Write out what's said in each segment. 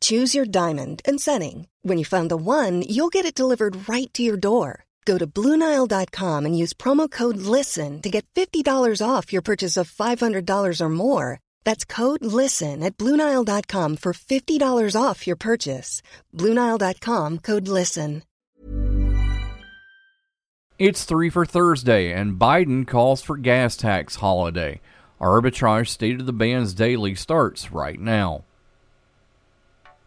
Choose your diamond and setting. When you find the one, you'll get it delivered right to your door. Go to Bluenile.com and use promo code LISTEN to get $50 off your purchase of $500 or more. That's code LISTEN at Bluenile.com for $50 off your purchase. Bluenile.com code LISTEN. It's three for Thursday, and Biden calls for gas tax holiday. Arbitrage State of the Bands Daily starts right now.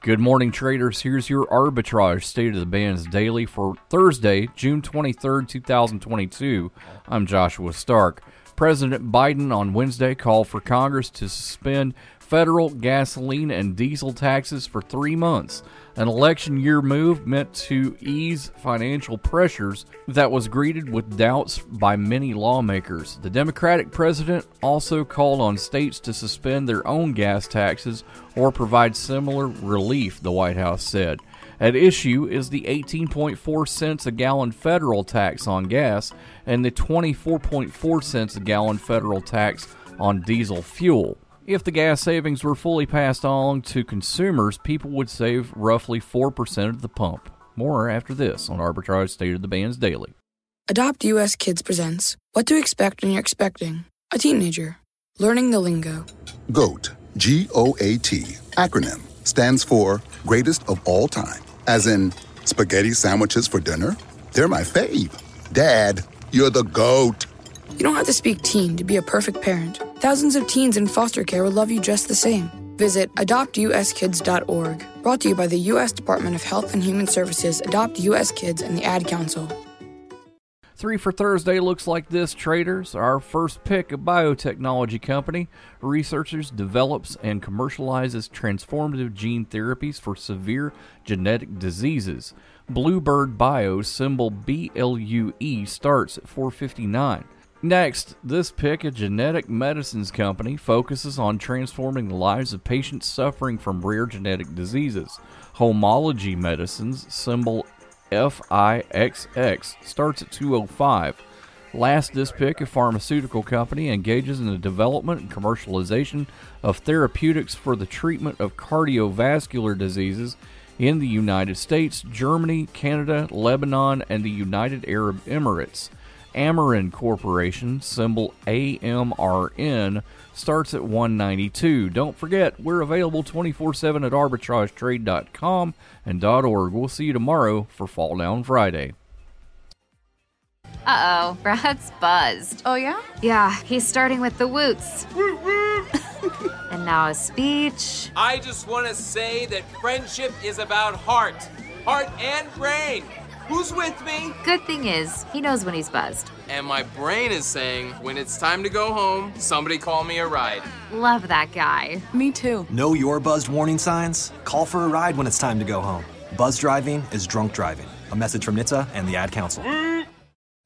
Good morning, traders. Here's your arbitrage state of the bands daily for Thursday, June 23rd, 2022. I'm Joshua Stark. President Biden on Wednesday called for Congress to suspend federal gasoline and diesel taxes for three months, an election year move meant to ease financial pressures that was greeted with doubts by many lawmakers. The Democratic president also called on states to suspend their own gas taxes or provide similar relief, the White House said. At issue is the 18.4 cents a gallon federal tax on gas and the 24.4 cents a gallon federal tax on diesel fuel. If the gas savings were fully passed on to consumers, people would save roughly 4% at the pump. More after this on Arbitrage State of the Bands Daily. Adopt US Kids presents What to Expect When You're Expecting a Teenager. Learning the lingo. GOAT, G O A T, acronym, stands for Greatest of All Time. As in, spaghetti sandwiches for dinner? They're my fave. Dad, you're the GOAT. You don't have to speak teen to be a perfect parent. Thousands of teens in foster care will love you just the same. Visit adoptuskids.org. Brought to you by the U.S. Department of Health and Human Services, Adopt U.S. Kids, and the Ad Council. Three for Thursday looks like this, traders. Our first pick, a biotechnology company, researchers develops and commercializes transformative gene therapies for severe genetic diseases. Bluebird Bio, symbol BLUE, starts at 459. Next, this pick, a genetic medicines company, focuses on transforming the lives of patients suffering from rare genetic diseases. Homology Medicines, symbol FIXX, starts at 205. Last, this pick, a pharmaceutical company, engages in the development and commercialization of therapeutics for the treatment of cardiovascular diseases in the United States, Germany, Canada, Lebanon, and the United Arab Emirates. Amarin Corporation, symbol AMRN, starts at 192. Don't forget, we're available 24/7 at arbitragetrade.com and .org. We'll see you tomorrow for Fall Down Friday. Uh-oh, Brad's buzzed. Oh yeah? Yeah, he's starting with the woots. and now a speech. I just want to say that friendship is about heart. Heart and brain. Who's with me? Good thing is, he knows when he's buzzed. And my brain is saying, when it's time to go home, somebody call me a ride. Love that guy. Me too. Know your buzzed warning signs? Call for a ride when it's time to go home. Buzz driving is drunk driving. A message from NHTSA and the Ad Council.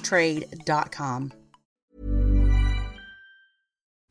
trade.com.